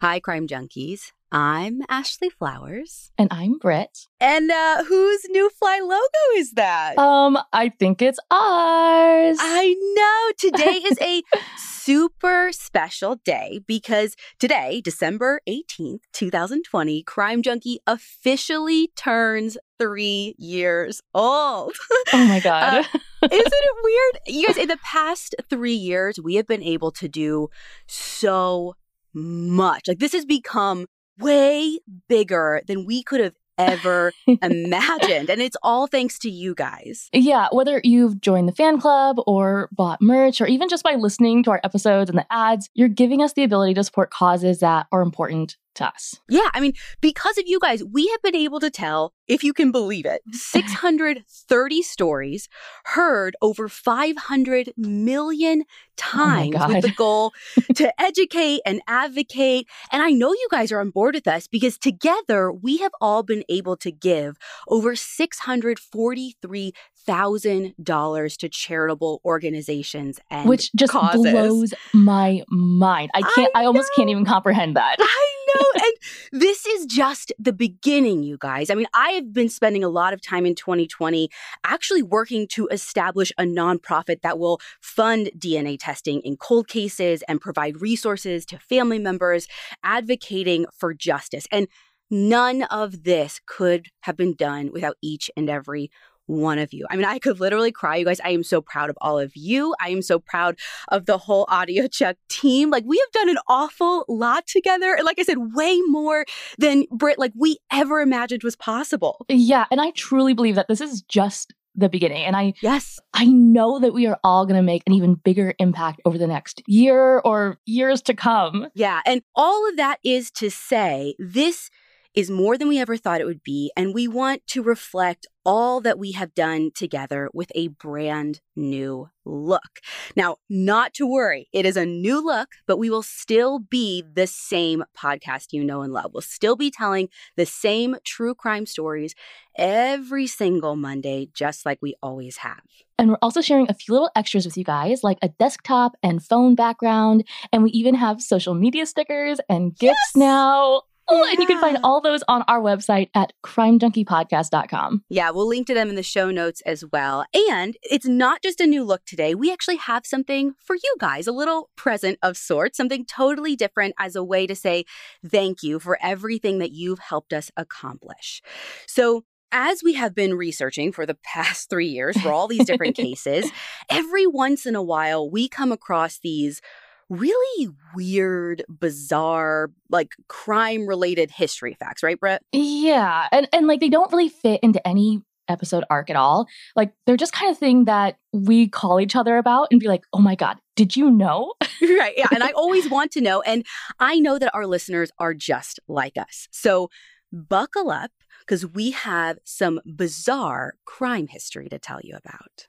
Hi, Crime Junkies. I'm Ashley Flowers. And I'm Britt. And uh, whose new fly logo is that? Um, I think it's ours. I know. Today is a super special day because today, December 18th, 2020, Crime Junkie officially turns three years old. Oh my God. uh, isn't it weird? You guys, in the past three years, we have been able to do so much. Like, this has become way bigger than we could have ever imagined. And it's all thanks to you guys. Yeah, whether you've joined the fan club or bought merch, or even just by listening to our episodes and the ads, you're giving us the ability to support causes that are important to us. Yeah, I mean, because of you guys, we have been able to tell, if you can believe it, 630 stories heard over 500 million oh times oh with the goal to educate and advocate. And I know you guys are on board with us because together we have all been able to give over 643 thousand dollars to charitable organizations and which just causes. blows my mind. I can't. I, I almost can't even comprehend that. I know, and this is just the beginning, you guys. I mean, I have been spending a lot of time in 2020 actually working to establish a nonprofit that will fund DNA testing in cold cases and provide resources to family members advocating for justice. And none of this could have been done without each and every one of you. I mean, I could literally cry, you guys. I am so proud of all of you. I am so proud of the whole Audiochuck team. Like, we have done an awful lot together. And like I said, way more than Britt, like we ever imagined was possible. Yeah. And I truly believe that this is just the beginning. And I yes, I know that we are all going to make an even bigger impact over the next year or years to come. Yeah, and all of that is to say this is more than we ever thought it would be. And we want to reflect all that we have done together with a brand new look. Now, not to worry, it is a new look, but we will still be the same podcast you know and love. We'll still be telling the same true crime stories every single Monday, just like we always have. And we're also sharing a few little extras with you guys, like a desktop and phone background. And we even have social media stickers and gifts yes! now. Oh, and you can find all those on our website at crimejunkiepodcast.com. Yeah, we'll link to them in the show notes as well. And it's not just a new look today. We actually have something for you guys, a little present of sorts, something totally different as a way to say thank you for everything that you've helped us accomplish. So, as we have been researching for the past three years for all these different cases, every once in a while we come across these really weird, bizarre, like crime related history facts, right, Britt? Yeah. And and like they don't really fit into any episode arc at all. Like they're just kind of thing that we call each other about and be like, "Oh my god, did you know?" right. Yeah, and I always want to know and I know that our listeners are just like us. So buckle up because we have some bizarre crime history to tell you about.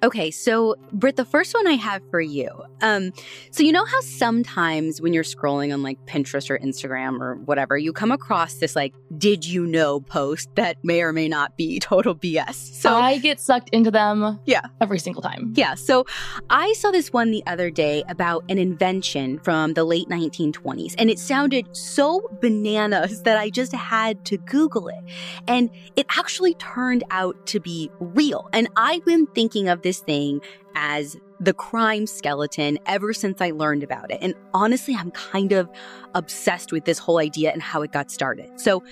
Okay, so Britt, the first one I have for you. Um, so you know how sometimes when you're scrolling on like Pinterest or Instagram or whatever, you come across this like "Did you know?" post that may or may not be total BS. So I get sucked into them. Yeah, every single time. Yeah. So I saw this one the other day about an invention from the late 1920s, and it sounded so bananas that I just had to Google it, and it actually turned out to be real. And I've been thinking of this this thing as the crime skeleton ever since I learned about it. And honestly, I'm kind of obsessed with this whole idea and how it got started. So,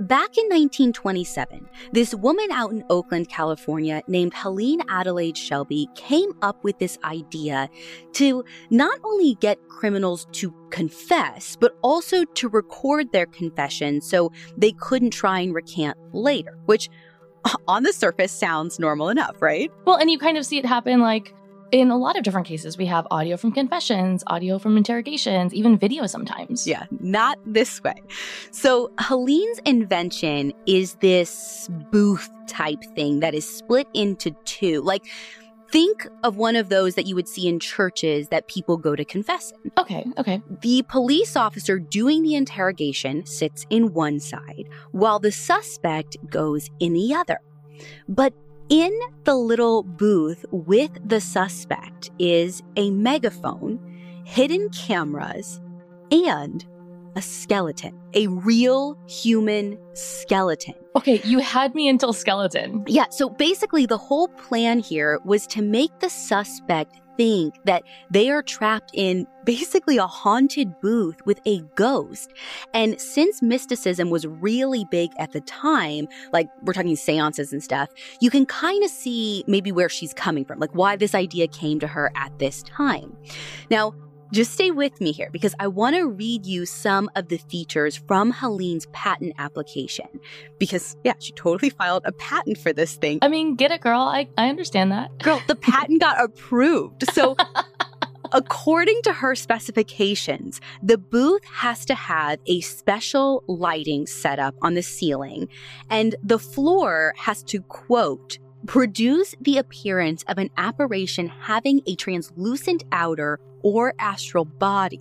Back in 1927, this woman out in Oakland, California, named Helene Adelaide Shelby, came up with this idea to not only get criminals to confess, but also to record their confession so they couldn't try and recant later, which on the surface sounds normal enough, right? Well, and you kind of see it happen like in a lot of different cases, we have audio from confessions, audio from interrogations, even video sometimes. Yeah, not this way. So, Helene's invention is this booth type thing that is split into two. Like, think of one of those that you would see in churches that people go to confess in. Okay, okay. The police officer doing the interrogation sits in one side, while the suspect goes in the other. But in the little booth with the suspect is a megaphone, hidden cameras, and a skeleton, a real human skeleton. Okay, you had me until skeleton. Yeah, so basically, the whole plan here was to make the suspect think that they are trapped in basically a haunted booth with a ghost. And since mysticism was really big at the time, like we're talking seances and stuff, you can kind of see maybe where she's coming from, like why this idea came to her at this time. Now, just stay with me here because I want to read you some of the features from Helene's patent application. Because, yeah, she totally filed a patent for this thing. I mean, get it, girl. I, I understand that. Girl, the patent got approved. So, according to her specifications, the booth has to have a special lighting setup on the ceiling, and the floor has to, quote, produce the appearance of an apparition having a translucent outer or astral body.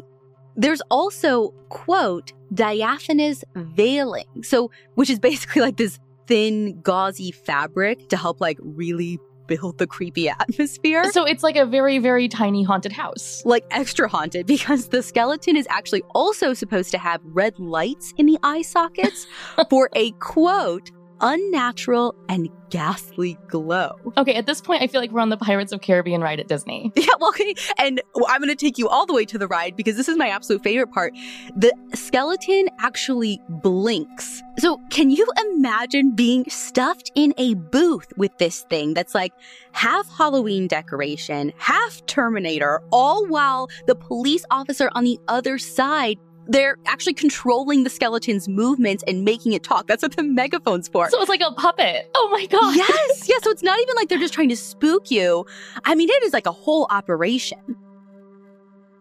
There's also, quote, diaphanous veiling. So, which is basically like this thin, gauzy fabric to help like really build the creepy atmosphere. So it's like a very, very tiny haunted house. Like extra haunted because the skeleton is actually also supposed to have red lights in the eye sockets for a quote, unnatural and ghastly glow. Okay, at this point, I feel like we're on the Pirates of Caribbean ride at Disney. Yeah, well, okay. And I'm going to take you all the way to the ride because this is my absolute favorite part. The skeleton actually blinks. So, can you imagine being stuffed in a booth with this thing that's like half Halloween decoration, half Terminator, all while the police officer on the other side they're actually controlling the skeleton's movements and making it talk. That's what the megaphone's for. So it's like a puppet. Oh my God. Yes. Yeah. So it's not even like they're just trying to spook you. I mean, it is like a whole operation.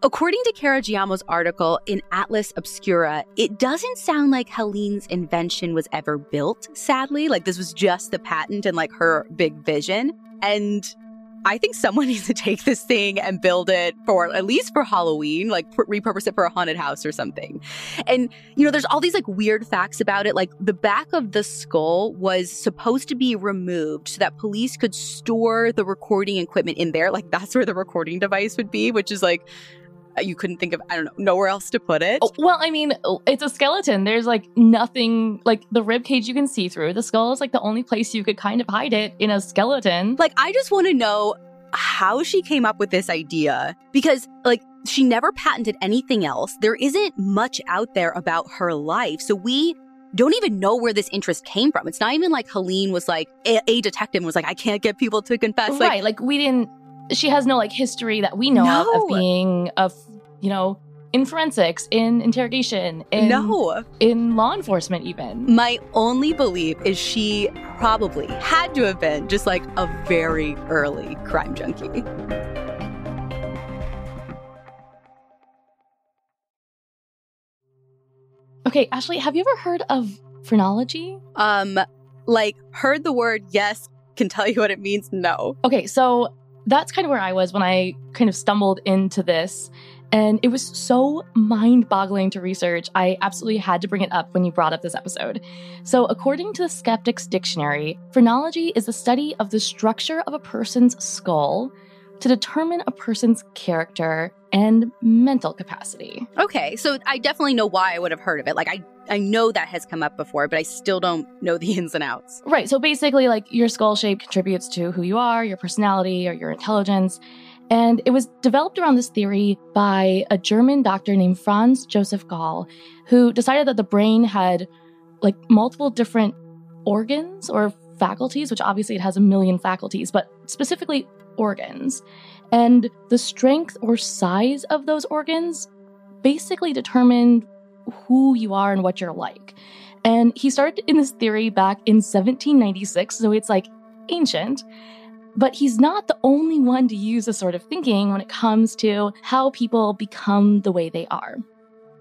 According to Cara Giaimo's article in Atlas Obscura, it doesn't sound like Helene's invention was ever built, sadly. Like this was just the patent and like her big vision. And I think someone needs to take this thing and build it for at least for Halloween, like repurpose it for a haunted house or something. And, you know, there's all these like weird facts about it. Like the back of the skull was supposed to be removed so that police could store the recording equipment in there. Like that's where the recording device would be, which is like, you couldn't think of I don't know nowhere else to put it. Oh, well, I mean, oh, it's a skeleton. There's like nothing like the rib cage you can see through. The skull is like the only place you could kind of hide it in a skeleton. Like I just want to know how she came up with this idea because like she never patented anything else. There isn't much out there about her life. So we don't even know where this interest came from. It's not even like Helene was like a, a detective and was like, I can't get people to confess. Right. Like, like we didn't she has no like history that we know no. of, of being of you know in forensics, in interrogation, in no, in law enforcement even. My only belief is she probably had to have been just like a very early crime junkie. Okay, Ashley, have you ever heard of phrenology? Um, like heard the word yes, can tell you what it means no. Okay, so that's kind of where I was when I kind of stumbled into this. And it was so mind boggling to research. I absolutely had to bring it up when you brought up this episode. So, according to the Skeptics Dictionary, phrenology is the study of the structure of a person's skull to determine a person's character and mental capacity. Okay, so I definitely know why I would have heard of it. Like, I I know that has come up before, but I still don't know the ins and outs. Right. So basically, like your skull shape contributes to who you are, your personality, or your intelligence. And it was developed around this theory by a German doctor named Franz Joseph Gall, who decided that the brain had like multiple different organs or faculties, which obviously it has a million faculties, but specifically organs. And the strength or size of those organs basically determined who you are and what you're like. And he started in this theory back in 1796, so it's like ancient. But he's not the only one to use this sort of thinking when it comes to how people become the way they are.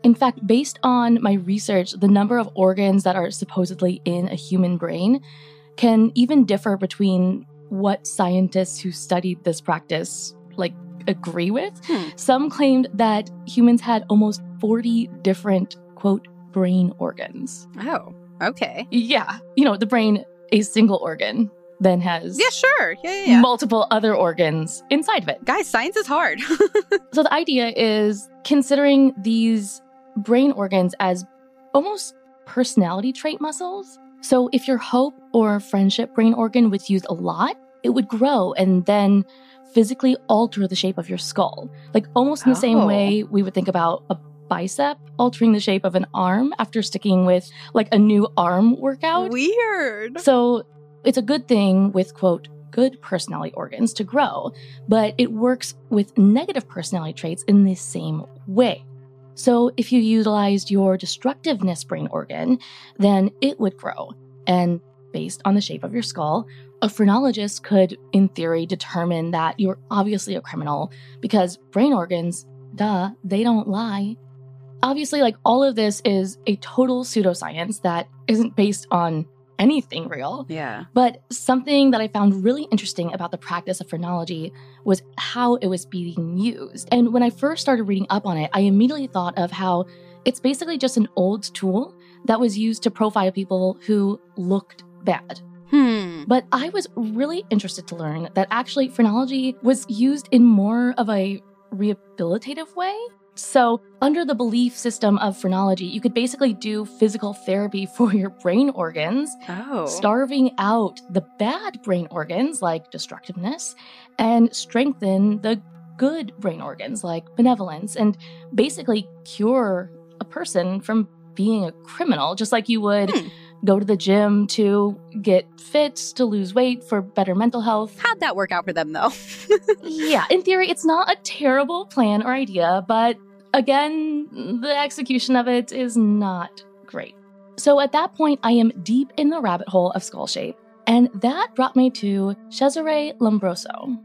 In fact, based on my research, the number of organs that are supposedly in a human brain can even differ between what scientists who studied this practice like agree with. Hmm. Some claimed that humans had almost 40 different quote brain organs. Oh, okay. Yeah, you know, the brain a single organ then has Yeah, sure. Yeah, yeah, yeah. multiple other organs inside of it. Guys, science is hard. So the idea is considering these brain organs as almost personality trait muscles. So if your hope or friendship brain organ was used a lot, it would grow and then physically alter the shape of your skull. Like almost in the same Oh. way we would think about a bicep altering the shape of an arm after sticking with like a new arm workout. Weird. So it's a good thing with, quote, good personality organs to grow, but it works with negative personality traits in the same way. So if you utilized your destructiveness brain organ, then it would grow. And based on the shape of your skull, a phrenologist could, in theory, determine that you're obviously a criminal because brain organs, duh, they don't lie. Obviously, like all of this is a total pseudoscience that isn't based on anything real. Yeah. But something that I found really interesting about the practice of phrenology was how it was being used. And when I first started reading up on it, I immediately thought of how it's basically just an old tool that was used to profile people who looked bad. Hmm. But I was really interested to learn that actually phrenology was used in more of a rehabilitative way. So, under the belief system of phrenology, you could basically do physical therapy for your brain organs Oh. starving out the bad brain organs like destructiveness and strengthen the good brain organs like benevolence and basically cure a person from being a criminal just like you would Hmm. Go to the gym to get fit to lose weight for better mental health How'd that work out for them though? yeah in theory it's not a terrible plan or idea but again the execution of it is not great so at that point, I am deep in the rabbit hole of skull shape, and that brought me to Cesare Lombroso.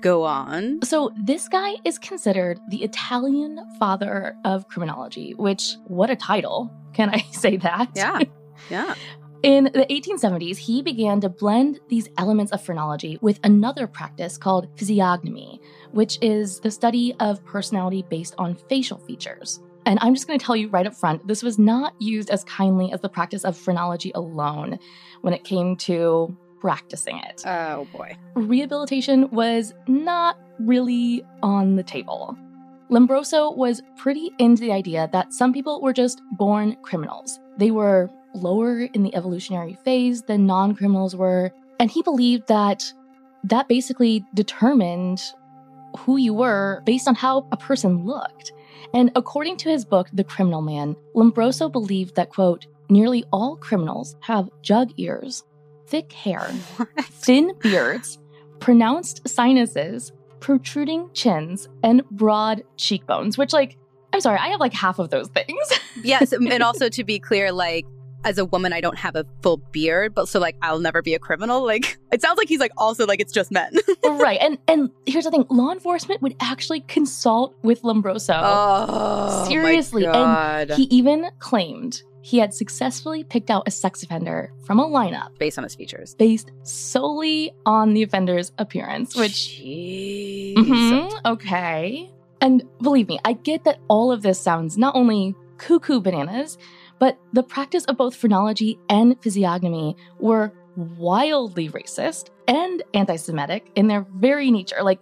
Go on. So, this guy is considered the Italian father of criminology, which, what a title. Can I say that? Yeah. Yeah. In the 1870s, he began to blend these elements of phrenology with another practice called physiognomy, which is the study of personality based on facial features. And I'm just going to tell you right up front this was not used as kindly as the practice of phrenology alone when it came to practicing it. Oh boy. Rehabilitation was not really on the table. Lombroso was pretty into the idea that some people were just born criminals. They were lower in the evolutionary phase than non criminals were, and he believed that that basically determined who you were based on how a person looked. And according to his book, The Criminal Man, Lombroso believed that, quote, nearly all criminals have jug ears, thick hair, thin beards, pronounced sinuses, protruding chins, and broad cheekbones, which, like, I'm sorry, I have like half of those things. yes, and also to be clear, like as a woman, I don't have a full beard, but so like I'll never be a criminal. Like it sounds like he's like also like it's just men. right. And and here's the thing, law enforcement would actually consult with Lombroso. oh, Seriously, and He even claimed he had successfully picked out a sex offender from a lineup based on his features. based solely on the offender's appearance, which. Mhm, okay. And believe me, I get that all of this sounds not only cuckoo bananas, but the practice of both phrenology and physiognomy were wildly racist and anti Semitic in their very nature. Like,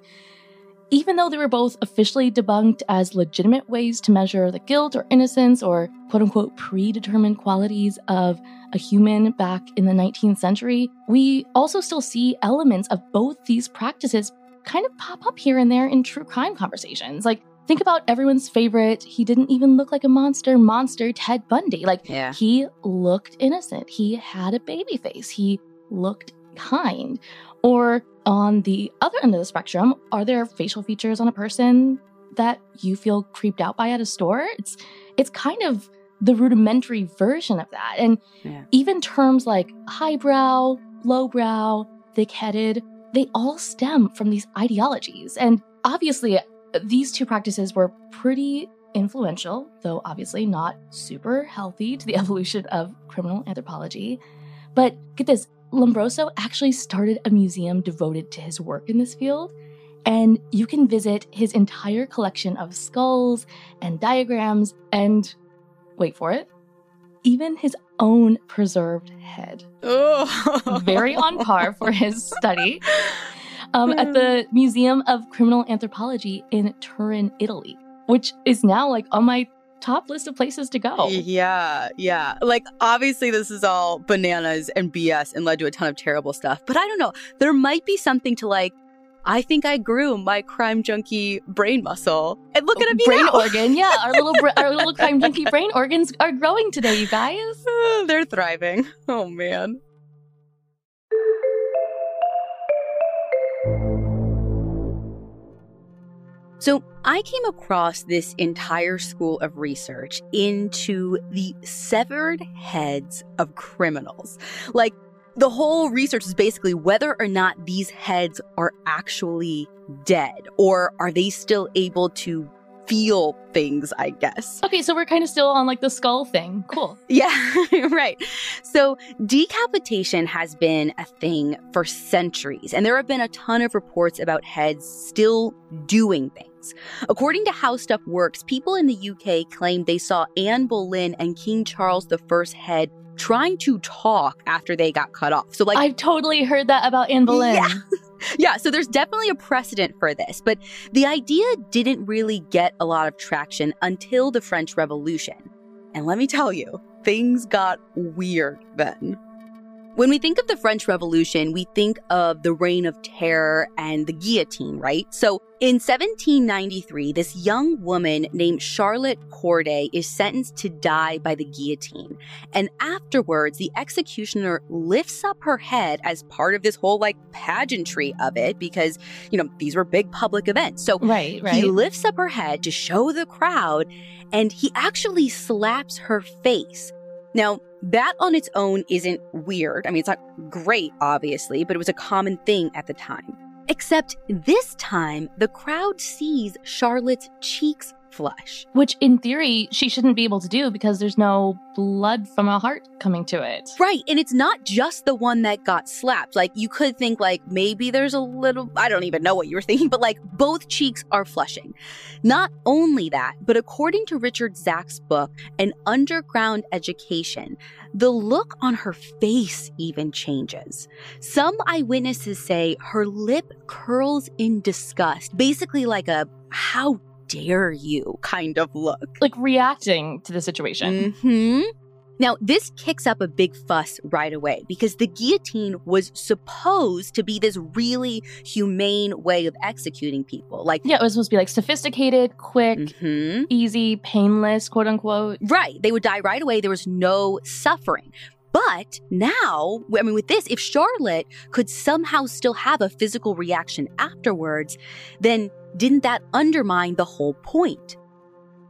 even though they were both officially debunked as legitimate ways to measure the guilt or innocence or quote unquote predetermined qualities of a human back in the 19th century, we also still see elements of both these practices kind of pop up here and there in true crime conversations. Like, think about everyone's favorite, he didn't even look like a monster, monster Ted Bundy. Like, Yeah. he looked innocent. He had a baby face. He looked kind. Or on the other end of the spectrum, are there facial features on a person that you feel creeped out by at a store? It's it's kind of the rudimentary version of that. And Yeah. even terms like highbrow, lowbrow, thick-headed they all stem from these ideologies. And obviously, these two practices were pretty influential, though obviously not super healthy to the evolution of criminal anthropology. But get this Lombroso actually started a museum devoted to his work in this field. And you can visit his entire collection of skulls and diagrams and, wait for it, even his own preserved head. Oh. Very on par for his study. Um, at the Museum of Criminal Anthropology in Turin, Italy, which is now like on my top list of places to go. Yeah, yeah. Like, obviously, this is all bananas and BS and led to a ton of terrible stuff. But I don't know. There might be something to like, I think I grew my crime junkie brain muscle. And look at me brain now. organ. Yeah, our little br- our little crime junkie brain organs are growing today, you guys. They're thriving. Oh, man. So, I came across this entire school of research into the severed heads of criminals. Like, the whole research is basically whether or not these heads are actually dead or are they still able to feel things, I guess. Okay, so we're kind of still on like the skull thing. Cool. Yeah, right. So, decapitation has been a thing for centuries, and there have been a ton of reports about heads still doing things. According to How Stuff Works, people in the UK claimed they saw Anne Boleyn and King Charles I's head trying to talk after they got cut off. So, like, I've totally heard that about Anne Boleyn. Yeah. yeah, so there's definitely a precedent for this, but the idea didn't really get a lot of traction until the French Revolution. And let me tell you, things got weird then. When we think of the French Revolution, we think of the Reign of Terror and the guillotine, right? So in 1793, this young woman named Charlotte Corday is sentenced to die by the guillotine. And afterwards, the executioner lifts up her head as part of this whole like pageantry of it because, you know, these were big public events. So Right, right. he lifts up her head to show the crowd and he actually slaps her face. Now, that on its own isn't weird. I mean, it's not great, obviously, but it was a common thing at the time. Except this time, the crowd sees Charlotte's cheeks flush. Which in theory she shouldn't be able to do because there's no blood from a heart coming to it. Right, and it's not just the one that got slapped. Like you could think like maybe there's a little I don't even know what you were thinking, but like both cheeks are flushing. Not only that, but according to Richard Zacks' book, An Underground Education, the look on her face even changes. Some eyewitnesses say her lip curls in disgust, basically like a how dare you kind of look. Like reacting to the situation. hmm Now, this kicks up a big fuss right away because the guillotine was supposed to be this really humane way of executing people. Like, Yeah, it was supposed to be like sophisticated, quick, mhm. easy, painless, quote unquote. right, they would die right away. There was no suffering. But now, I mean, with this, if Charlotte could somehow still have a physical reaction afterwards, then didn't that undermine the whole point?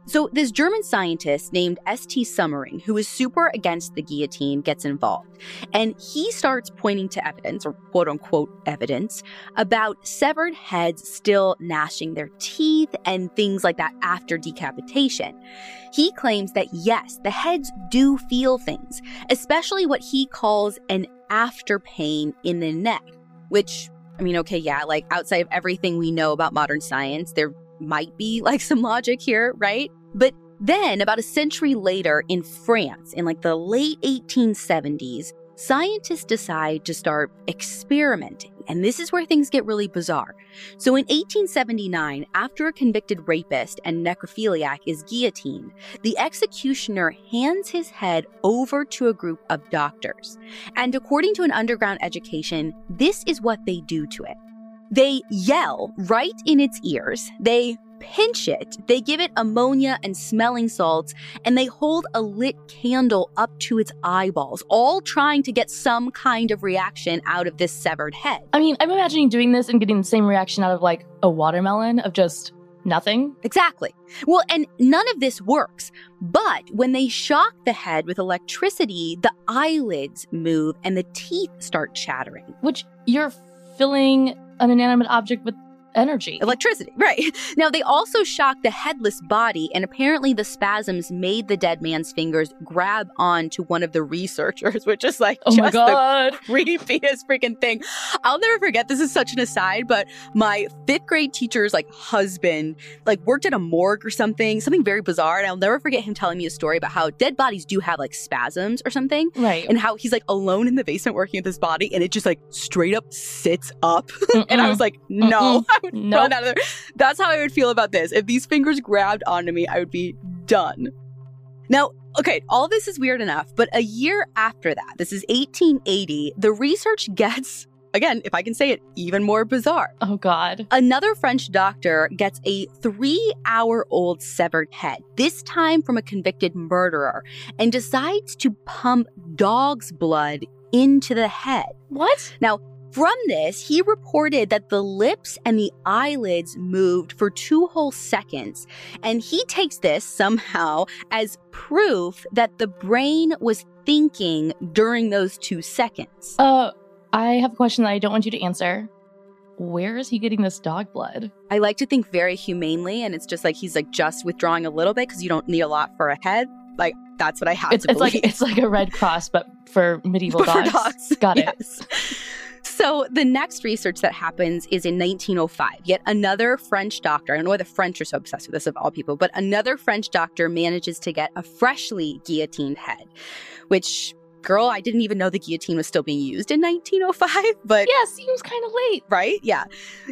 So, this German scientist named S.T. Sömmerring, who is super against the guillotine, gets involved. And he starts pointing to evidence, or quote unquote evidence, about severed heads still gnashing their teeth and things like that after decapitation. He claims that yes, the heads do feel things, especially what he calls an after pain in the neck, which, I mean, okay, yeah, like outside of everything we know about modern science, there might be like some logic here, right? But then, about a century later in France, in like the late 1870s, scientists decide to start experimenting. And this is where things get really bizarre. So in 1879, after a convicted rapist and necrophiliac is guillotined, the executioner hands his head over to a group of doctors. And according to an underground education, this is what they do to it. They yell right in its ears. They pinch it. They give it ammonia and smelling salts, and they hold a lit candle up to its eyeballs, all trying to get some kind of reaction out of this severed head. I mean, I'm imagining doing this and getting the same reaction out of like a watermelon of just nothing. Exactly. Well, and none of this works. But when they shock the head with electricity, the eyelids move and the teeth start chattering. Which you're filling an inanimate object with energy. Electricity, right. Now, they also shocked the headless body, and apparently the spasms made the dead man's fingers grab onto one of the researchers, which is like oh just my God. the creepiest freaking thing. I'll never forget, this is such an aside, but my fifth grade teacher's like husband, like worked at a morgue or something, something very bizarre. And I'll never forget him telling me a story about how dead bodies do have like spasms or something Right. and how he's like alone in the basement working at this body and it just like straight up sits up. and I was like, no, would Nope. run out of there. That's how I would feel about this. If these fingers grabbed onto me, I would be done. Now, okay, all this is weird enough, but a year after that, this is 1880, the research gets, again, if I can say it, even more bizarre. Oh God. Another French doctor gets a three hour old severed head, this time from a convicted murderer, and decides to pump dog's blood into the head. What? From this, he reported that the lips and the eyelids moved for two whole seconds, and he takes this somehow as proof that the brain was thinking during those two seconds. Uh, I have a question that I don't want you to answer. Where is he getting this dog blood? I like to think very humanely, and it's just like he's like just withdrawing a little bit because you don't need a lot for a head. Like that's what I have It's, to it's like believe. it's like a Red Cross, but for medieval But for dogs. dogs. Got it. So the next research that happens is in 1905. Yet another French doctor, I don't know why the French are so obsessed with this of all people, but another French doctor manages to get a freshly guillotined head, which, girl, I didn't even know the guillotine was still being used in 1905, but Yeah, seems kind of late. right? Yeah.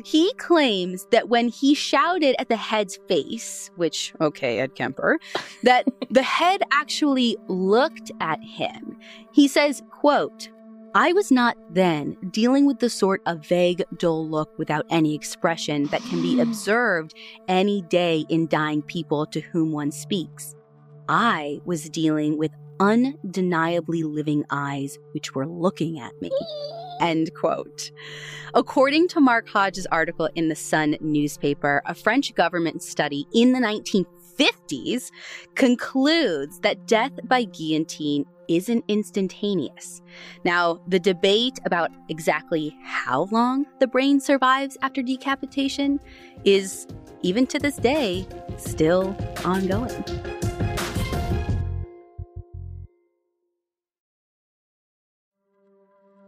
He claims that when he shouted at the head's face, which, okay, Ed Kemper, that the head actually looked at him. He says, quote, I was not then dealing with the sort of vague, dull look without any expression that can be mm. observed any day in dying people to whom one speaks. I was dealing with undeniably living eyes which were looking at me. End quote. According to Mark Hodge's article in the Sun newspaper, a French government study in the 1950s concludes that death by guillotine isn't instantaneous. Now, the debate about exactly how long the brain survives after decapitation is, even to this day, still ongoing.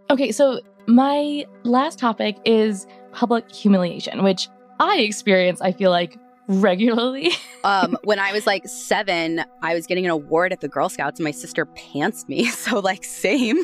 Okay, so my last topic is public humiliation, which I experience, I feel like, regularly. um, when I was like seven, I was getting an award at the Girl Scouts, and my sister pantsed me. So, like, same.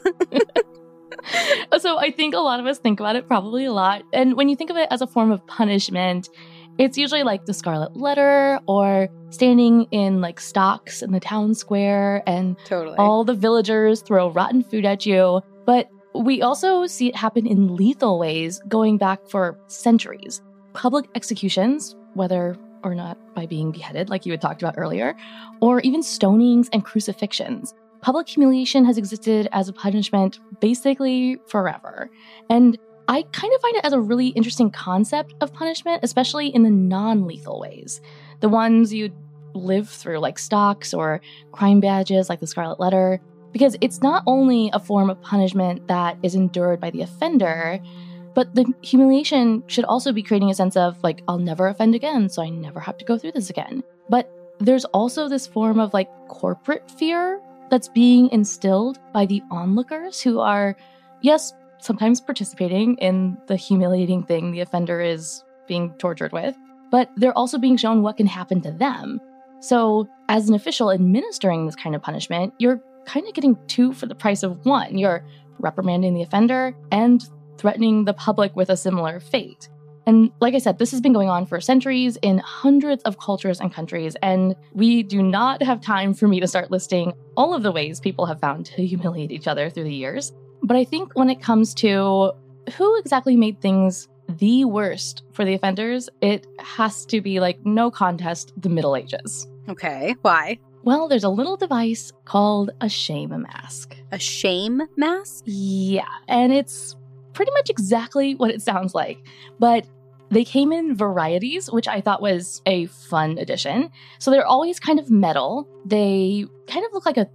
so I think a lot of us think about it probably a lot. And when you think of it as a form of punishment, it's usually like the scarlet letter or standing in like stocks in the town square and Totally. all the villagers throw rotten food at you. But we also see it happen in lethal ways going back for centuries. Public executions, whether or not by being beheaded, like you had talked about earlier, or even stonings and crucifixions. Public humiliation has existed as a punishment basically forever. And I kind of find it as a really interesting concept of punishment, especially in the non lethal ways. The ones you'd live through, like stocks or crime badges, like the Scarlet Letter, because it's not only a form of punishment that is endured by the offender, but the humiliation should also be creating a sense of, like, I'll never offend again, so I never have to go through this again. But there's also this form of, like, corporate fear that's being instilled by the onlookers who are, yes, sometimes participating in the humiliating thing the offender is being tortured with, but they're also being shown what can happen to them. So, as an official administering this kind of punishment, you're kind of getting two for the price of one. You're reprimanding the offender and threatening the public with a similar fate. And like I said, this has been going on for centuries in hundreds of cultures and countries, and we do not have time for me to start listing all of the ways people have found to humiliate each other through the years. But I think when it comes to who exactly made things the worst for the offenders, it has to be like no contest, the Middle Ages. okay. Why? Well, there's a little device called a shame mask. A shame mask? Yeah, and it's pretty much exactly what it sounds like, but they came in varieties, which I thought was a fun addition. So they're always kind of metal. They kind of look like a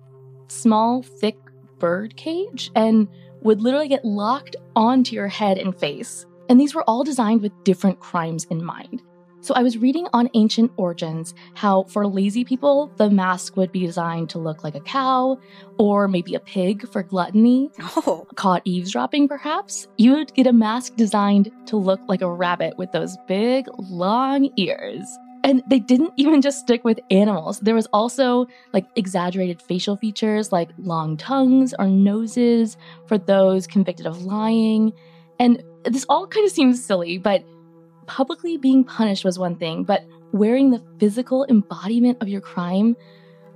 small, thick bird cage. And would literally get locked onto your head and face. And these were all designed with different crimes in mind. So I was reading on ancient origins how for lazy people, the mask would be designed to look like a cow or maybe a pig for gluttony. Oh, Caught eavesdropping, perhaps? You would get a mask designed to look like a rabbit with those big, long ears. And they didn't even just stick with animals. There was also like exaggerated facial features like long tongues or noses for those convicted of lying. And this all kind of seems silly, but publicly being punished was one thing, but wearing the physical embodiment of your crime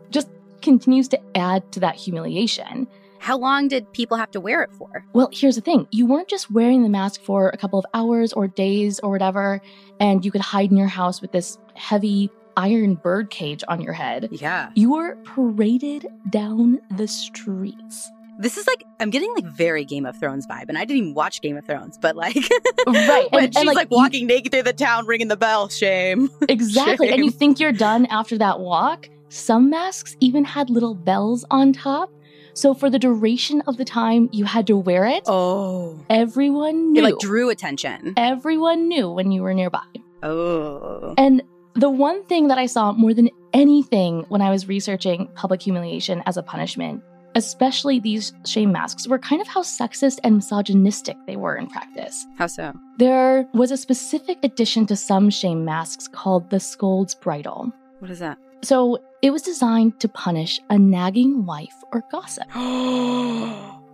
just continues to add to that humiliation. how long did people have to wear it for? Well, here's the thing you weren't just wearing the mask for a couple of hours or days or whatever, and you could hide in your house with this heavy iron bird cage on your head. Yeah. You were paraded down the streets. This is like I'm getting like very Game of Thrones vibe, and I didn't even watch Game of Thrones, but like Right, when and- she's and, like, like, you- walking naked through the town, ringing the bell. Shame. Exactly. And you think you're done after that walk? Some masks even had little bells on top. So for the duration of the time you had to wear it, Oh, everyone knew. it like drew attention. everyone knew when you were nearby. Oh, And the one thing that I saw more than anything when I was researching public humiliation as a punishment, especially these shame masks, were kind of how sexist and misogynistic they were in practice. how so? There was a specific addition to some shame masks called the scold's bridle. What is that? So it was designed to punish a nagging wife or gossip.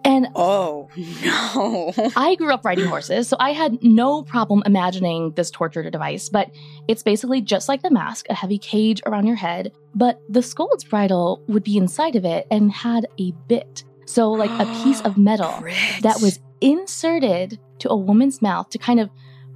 And oh no. I grew up riding horses, so I had no problem imagining this torture device, but it's basically just like the mask, a heavy cage around your head, but the scold's bridle would be inside of it and had a bit. So, like a piece of metal that was inserted to a woman's mouth to kind of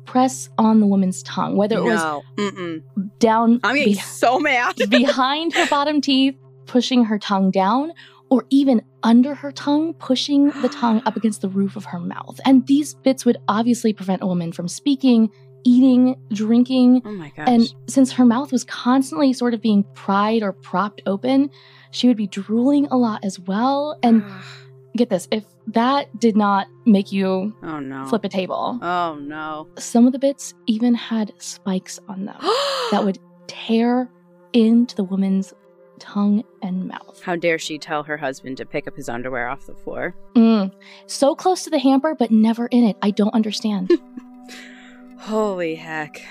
press on the woman's tongue, whether it no. Mm-mm. was down I'm getting be- so mad. behind her bottom teeth, pushing her tongue down, or even under her tongue, pushing the tongue up against the roof of her mouth. And these bits would obviously prevent a woman from speaking, eating, drinking. Oh my gosh. And since her mouth was constantly sort of being pried or propped open, she would be drooling a lot as well. And get this if that did not make you oh no. flip a table, Oh no. some of the bits even had spikes on them that would tear into the woman's tongue and mouth. How dare she tell her husband to pick up his underwear off the floor? Mm. So close to the hamper, but never in it. I don't understand. Holy heck.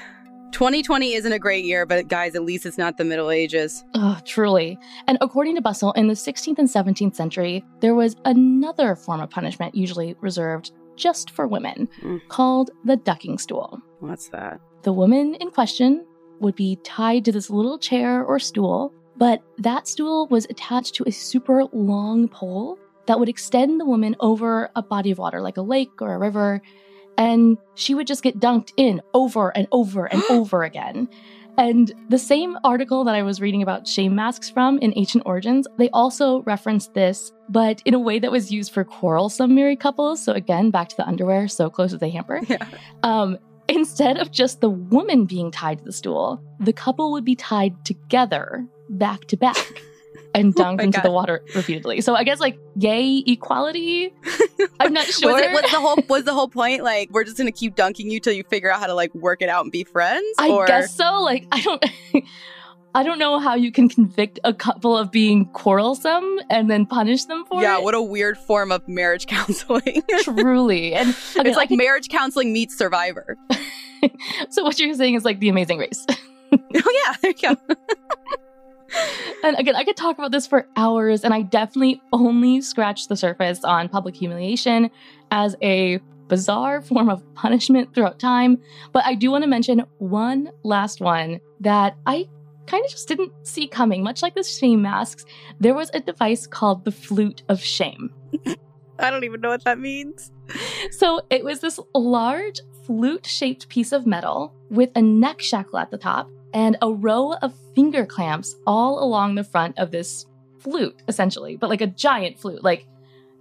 2020 isn't a great year, but guys, at least it's not the Middle Ages. oh, truly. And according to Bustle, in the 16th and 17th century, there was another form of punishment usually reserved just for women Mm. called the ducking stool. What's that? The woman in question would be tied to this little chair or stool, but that stool was attached to a super long pole that would extend the woman over a body of water, like a lake or a river, and she would just get dunked in over and over and over again. And the same article that I was reading about shame masks from in Ancient Origins, they also referenced this, but in a way that was used for quarrelsome married couples. So again, back to the underwear, so close to the hamper. Yeah. Um, instead of just the woman being tied to the stool, the couple would be tied together, back to back, and Oh dunked my into the water repeatedly. So I guess like yay equality. I'm not sure. Was it was the whole was the whole point like we're just gonna keep dunking you till you figure out how to like work it out and be friends? I or guess so. Like I don't. I don't know how you can convict a couple of being quarrelsome and then punish them for yeah, it. Yeah, what a weird form of marriage counseling. Truly, and it's like could- marriage counseling meets Survivor. so. What you're saying is like the Amazing Race. oh yeah, there you go. And again, I could talk about this for hours, and I definitely only scratched the surface on public humiliation as a bizarre form of punishment throughout time. But I do want to mention one last one that I kind of just didn't see coming. Much like the shame masks, there was a device called the flute of shame. I don't even know what that means. So it was this large flute shaped piece of metal with a neck shackle at the top and a row of finger clamps all along the front of this flute, essentially, but like a giant flute. Like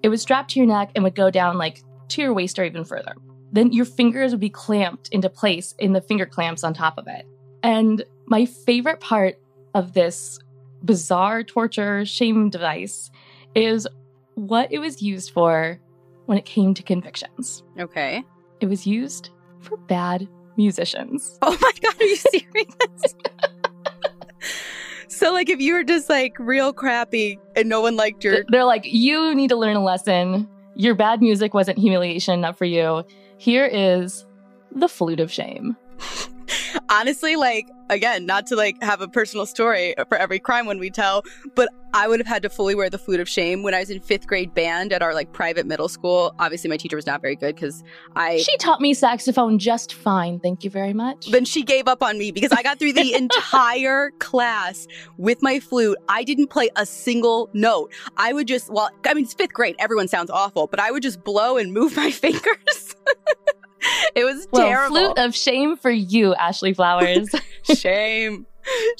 it was strapped to your neck and would go down like to your waist or even further. Then your fingers would be clamped into place in the finger clamps on top of it. And my favorite part of this bizarre torture shame device is what it was used for when it came to convictions. Okay. It was used for bad musicians. Oh my God, are you serious? so, like, if you were just like real crappy and no one liked your. They're like, you need to learn a lesson. Your bad music wasn't humiliation enough for you. Here is the flute of shame. Honestly, like, again, not to like have a personal story for every crime when we tell, but I would have had to fully wear the flute of shame when I was in fifth grade band at our like private middle school. Obviously, my teacher was not very good because I. She taught me saxophone just fine. Thank you very much. Then she gave up on me because I got through the entire class with my flute. I didn't play a single note. I would just, well, I mean, it's fifth grade. Everyone sounds awful, but I would just blow and move my fingers. It was well, terrible. Flute of shame for you, Ashley Flowers. shame,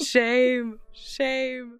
shame, shame.